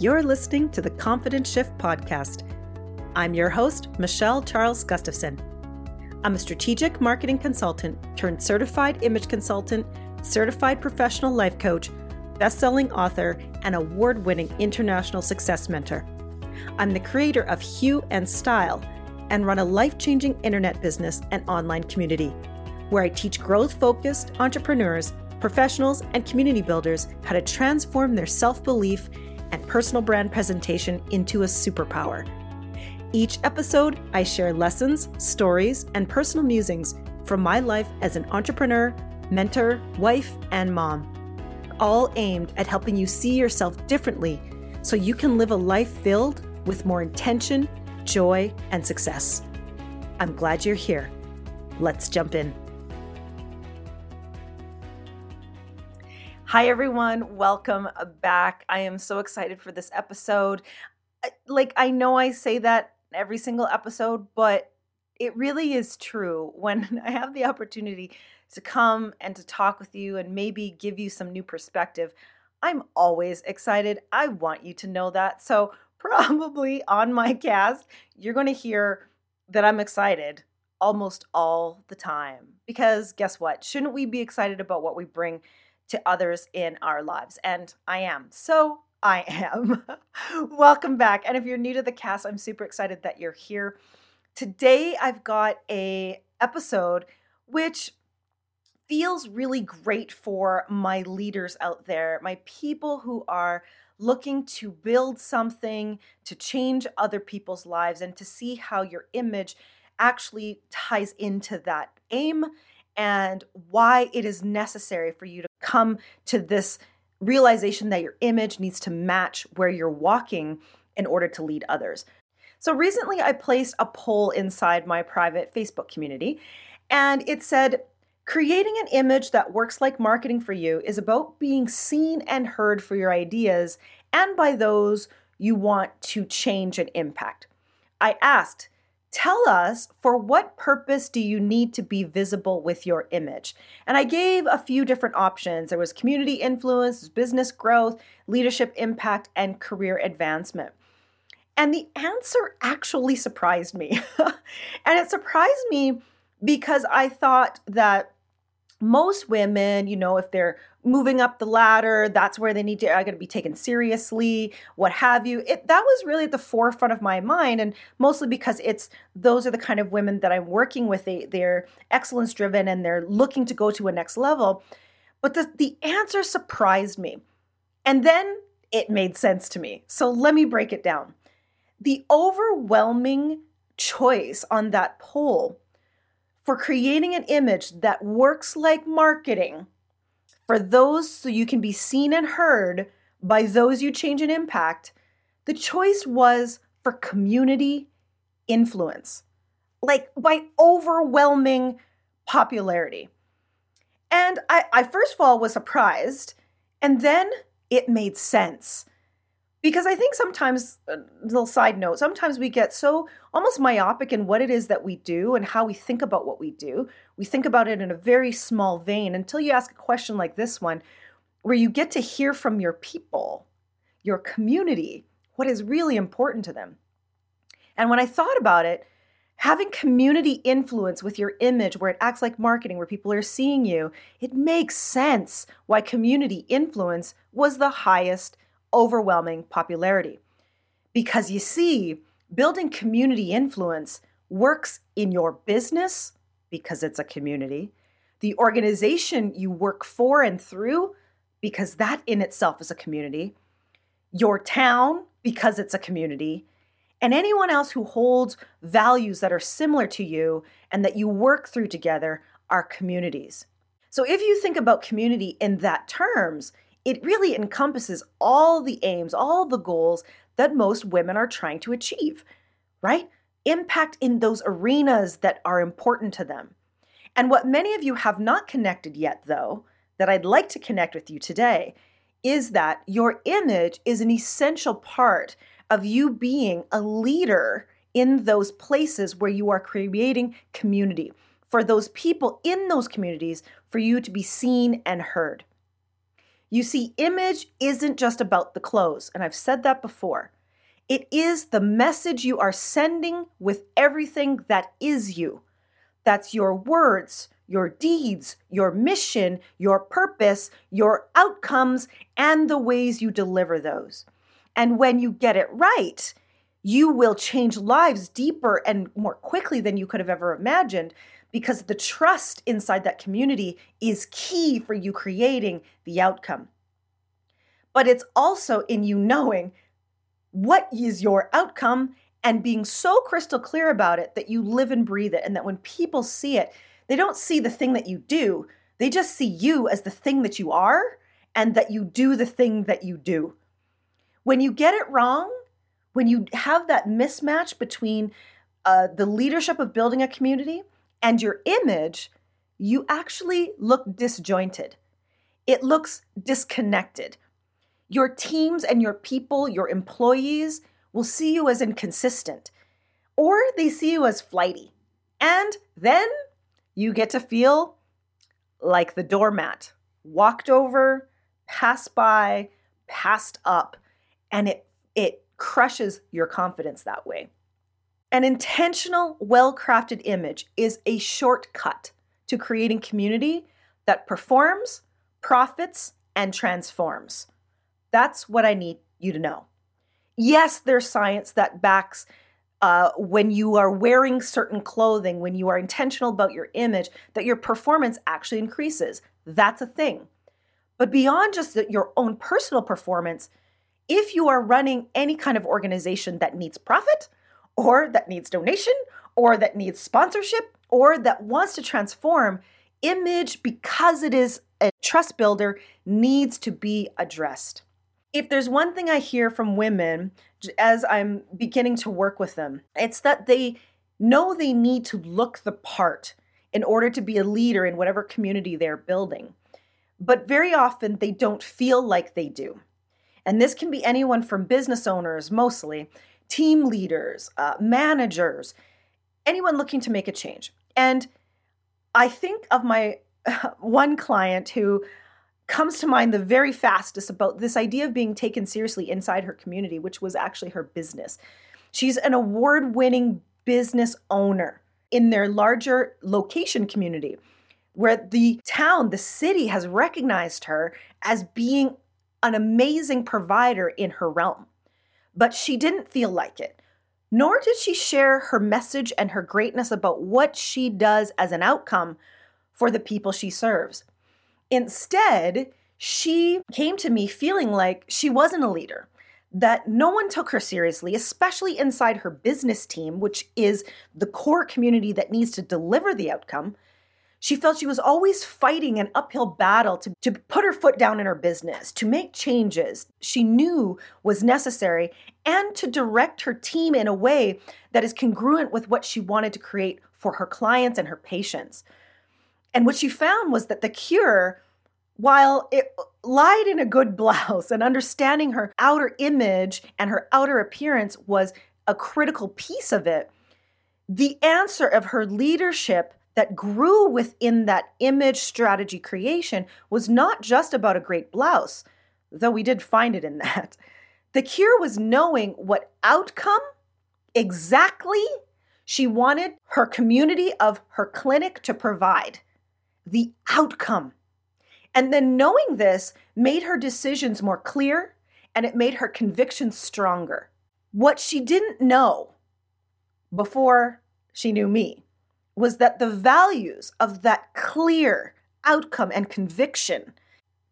You're listening to the Confident Shift podcast. I'm your host, Michelle Charles Gustafson. I'm a strategic marketing consultant turned certified image consultant, certified professional life coach, best selling author, and award winning international success mentor. I'm the creator of Hue and Style and run a life changing internet business and online community where I teach growth focused entrepreneurs, professionals, and community builders how to transform their self belief and personal brand presentation into a superpower. Each episode, I share lessons, stories, and personal musings from my life as an entrepreneur, mentor, wife, and mom, all aimed at helping you see yourself differently so you can live a life filled with more intention, joy, and success. I'm glad you're here. Let's jump in. Hi, everyone. Welcome back. I am so excited for this episode. Like, I know I say that every single episode, but it really is true when I have the opportunity to come and to talk with you and maybe give you some new perspective. I'm always excited. I want you to know that. So, probably on my cast, you're going to hear that I'm excited almost all the time. Because guess what? Shouldn't we be excited about what we bring to others in our lives. And I am. So I am. Welcome back. And if you're new to the cast, I'm super excited that you're here. Today I've got a episode which feels really great for my leaders out there, my people who are looking to build something, to change other people's lives, and to see how your image actually ties into that aim and why it is necessary for you to come to this realization that your image needs to match where you're walking in order to lead others. So recently, I placed a poll inside my private Facebook community, and it said, Creating an image that works like marketing for you is about being seen and heard for your ideas and by those you want to change and impact. I asked, Tell us for what purpose do you need to be visible with your image? And I gave a few different options. There was community influence, business growth, leadership impact, and career advancement. And the answer actually surprised me. and it surprised me because I thought that most women, you know, if they're moving up the ladder, that's where they need to going to be taken seriously, what have you. It that was really at the forefront of my mind, and mostly because it's those are the kind of women that I'm working with. They they're excellence driven and they're looking to go to a next level. But the, the answer surprised me. And then it made sense to me. So let me break it down. The overwhelming choice on that poll for creating an image that works like marketing for those so you can be seen and heard by those you change and impact, the choice was for community influence, like by overwhelming popularity. And I, I first of all was surprised, and then it made sense because I think sometimes, a uh, little side note, sometimes we get so almost myopic in what it is that we do and how we think about what we do. We think about it in a very small vein until you ask a question like this one, where you get to hear from your people, your community, what is really important to them. And when I thought about it, having community influence with your image where it acts like marketing, where people are seeing you, it makes sense why community influence was the highest overwhelming popularity. Because you see, building community influence works in your business because it's a community, the organization you work for and through because that in itself is a community, your town because it's a community, and anyone else who holds values that are similar to you and that you work through together are communities. So if you think about community in that terms, it really encompasses all the aims, all the goals that most women are trying to achieve, right? Impact in those arenas that are important to them. And what many of you have not connected yet, though, that I'd like to connect with you today, is that your image is an essential part of you being a leader in those places where you are creating community, for those people in those communities, for you to be seen and heard. You see, image isn't just about the clothes, and I've said that before. It is the message you are sending with everything that is you. That's your words, your deeds, your mission, your purpose, your outcomes, and the ways you deliver those. And when you get it right, you will change lives deeper and more quickly than you could have ever imagined because the trust inside that community is key for you creating the outcome. But it's also in you knowing what is your outcome and being so crystal clear about it that you live and breathe it and that when people see it they don't see the thing that you do they just see you as the thing that you are and that you do the thing that you do when you get it wrong when you have that mismatch between uh, the leadership of building a community and your image you actually look disjointed it looks disconnected your teams and your people, your employees, will see you as inconsistent, or they see you as flighty. And then you get to feel like the doormat, walked over, passed by, passed up, and it, it crushes your confidence that way. An intentional, well crafted image is a shortcut to creating community that performs, profits, and transforms. That's what I need you to know. Yes, there's science that backs uh, when you are wearing certain clothing, when you are intentional about your image, that your performance actually increases. That's a thing. But beyond just the, your own personal performance, if you are running any kind of organization that needs profit, or that needs donation, or that needs sponsorship, or that wants to transform, image, because it is a trust builder, needs to be addressed if there's one thing I hear from women as I'm beginning to work with them, it's that they know they need to look the part in order to be a leader in whatever community they're building. But very often they don't feel like they do. And this can be anyone from business owners, mostly, team leaders, uh, managers, anyone looking to make a change. And I think of my one client who comes to mind the very fastest about this idea of being taken seriously inside her community, which was actually her business. She's an award winning business owner in their larger location community, where the town, the city has recognized her as being an amazing provider in her realm. But she didn't feel like it, nor did she share her message and her greatness about what she does as an outcome for the people she serves. Instead, she came to me feeling like she wasn't a leader, that no one took her seriously, especially inside her business team, which is the core community that needs to deliver the outcome. She felt she was always fighting an uphill battle to, to put her foot down in her business, to make changes she knew was necessary, and to direct her team in a way that is congruent with what she wanted to create for her clients and her patients. And what she found was that the cure, while it lied in a good blouse and understanding her outer image and her outer appearance was a critical piece of it, the answer of her leadership that grew within that image strategy creation was not just about a great blouse, though we did find it in that. The cure was knowing what outcome exactly she wanted her community of her clinic to provide the outcome. And then knowing this made her decisions more clear and it made her convictions stronger. What she didn't know before she knew me was that the values of that clear outcome and conviction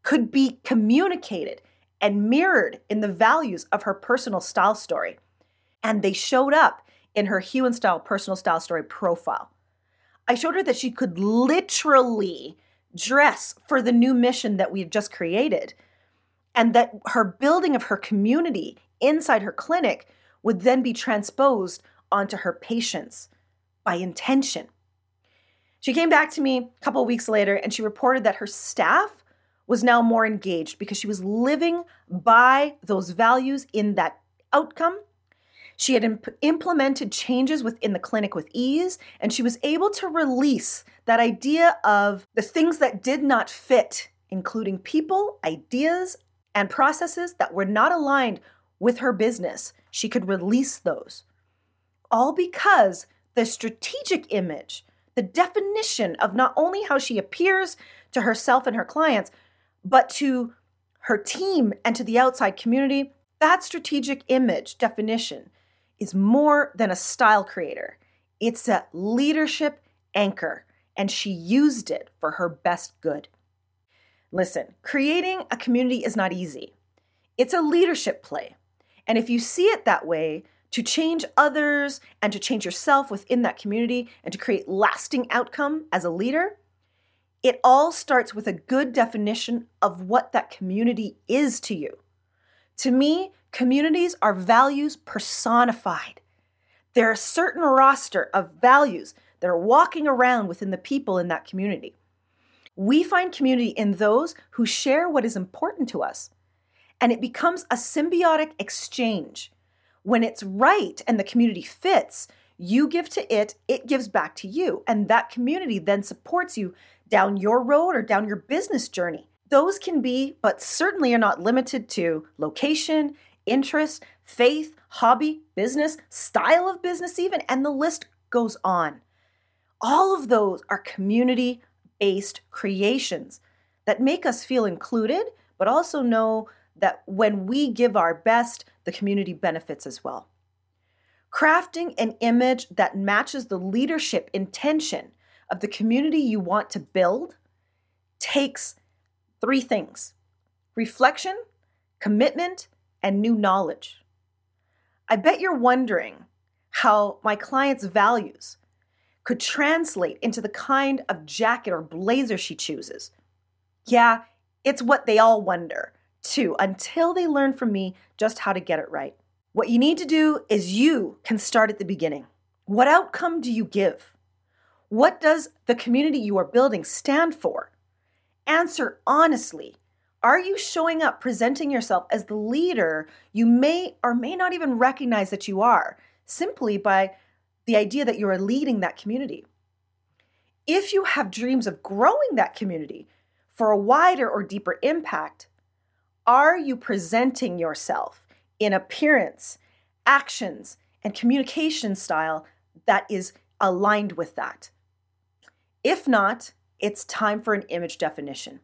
could be communicated and mirrored in the values of her personal style story. And they showed up in her Hue and Style personal style story profile. I showed her that she could literally dress for the new mission that we've just created. And that her building of her community inside her clinic would then be transposed onto her patients by intention. She came back to me a couple weeks later and she reported that her staff was now more engaged because she was living by those values in that outcome she had imp- implemented changes within the clinic with ease, and she was able to release that idea of the things that did not fit including people, ideas, and processes that were not aligned with her business. She could release those. All because the strategic image, the definition of not only how she appears to herself and her clients, but to her team and to the outside community, that strategic image definition is more than a style creator. It's a leadership anchor, and she used it for her best good. Listen, creating a community is not easy. It's a leadership play. And if you see it that way, to change others and to change yourself within that community and to create lasting outcome as a leader, it all starts with a good definition of what that community is to you. To me, communities are values personified. There are a certain roster of values that are walking around within the people in that community. We find community in those who share what is important to us, and it becomes a symbiotic exchange. When it's right and the community fits, you give to it, it gives back to you, and that community then supports you down your road or down your business journey. Those can be, but certainly are not limited to location, interest, faith, hobby, business, style of business, even, and the list goes on. All of those are community based creations that make us feel included, but also know that when we give our best, the community benefits as well. Crafting an image that matches the leadership intention of the community you want to build takes three things reflection, commitment, and new knowledge. I bet you're wondering how my client's values could translate into the kind of jacket or blazer she chooses. Yeah, it's what they all wonder, until they learn from me just how to get it right. What you need to do is you can start at the beginning. What outcome do you give? What does the community you are building stand for? Answer honestly. Are you showing up, presenting yourself as the leader you may or may not even recognize that you are, simply by the idea that you are leading that community? If you have dreams of growing that community for a wider or deeper impact, are you presenting yourself in appearance, actions, and communication style that is aligned with that? If not, it's time for an image definition.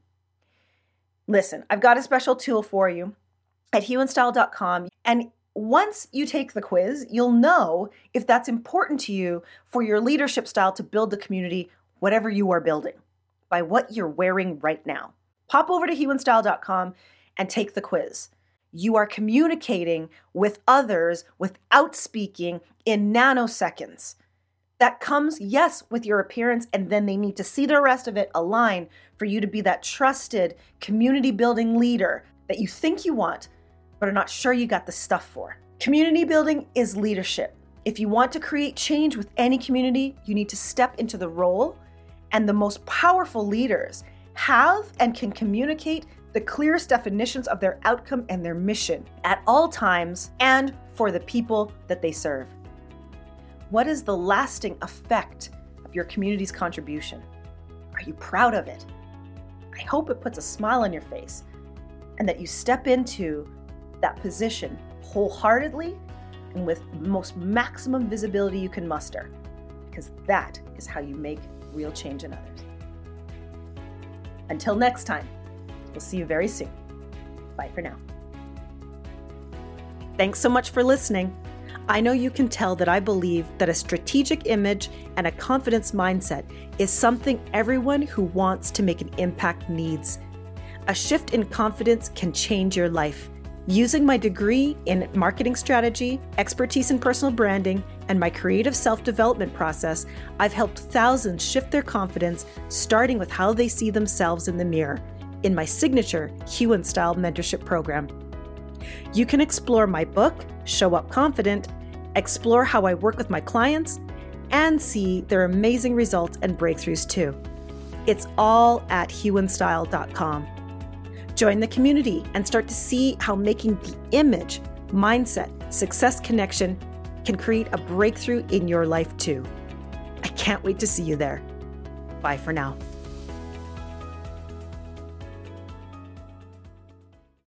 Listen, I've got a special tool for you at hueandstyle.com. And once you take the quiz, you'll know if that's important to you for your leadership style to build the community, whatever you are building, by what you're wearing right now. Pop over to hueandstyle.com and take the quiz. You are communicating with others without speaking in nanoseconds that comes, yes, with your appearance, and then they need to see the rest of it align for you to be that trusted community building leader that you think you want, but are not sure you got the stuff for. Community building is leadership. If you want to create change with any community, you need to step into the role, and the most powerful leaders have and can communicate the clearest definitions of their outcome and their mission at all times and for the people that they serve. What is the lasting effect of your community's contribution? Are you proud of it? I hope it puts a smile on your face and that you step into that position wholeheartedly and with the most maximum visibility you can muster, because that is how you make real change in others. Until next time, we'll see you very soon. Bye for now. Thanks so much for listening. I know you can tell that I believe that a strategic image and a confidence mindset is something everyone who wants to make an impact needs. A shift in confidence can change your life. Using my degree in marketing strategy, expertise in personal branding, and my creative self development process, I've helped thousands shift their confidence, starting with how they see themselves in the mirror in my signature Hue and Style mentorship program. You can explore my book, Show Up Confident, explore how I work with my clients, and see their amazing results and breakthroughs too. It's all at hueandstyle.com. Join the community and start to see how making the image, mindset, success connection can create a breakthrough in your life too. I can't wait to see you there. Bye for now.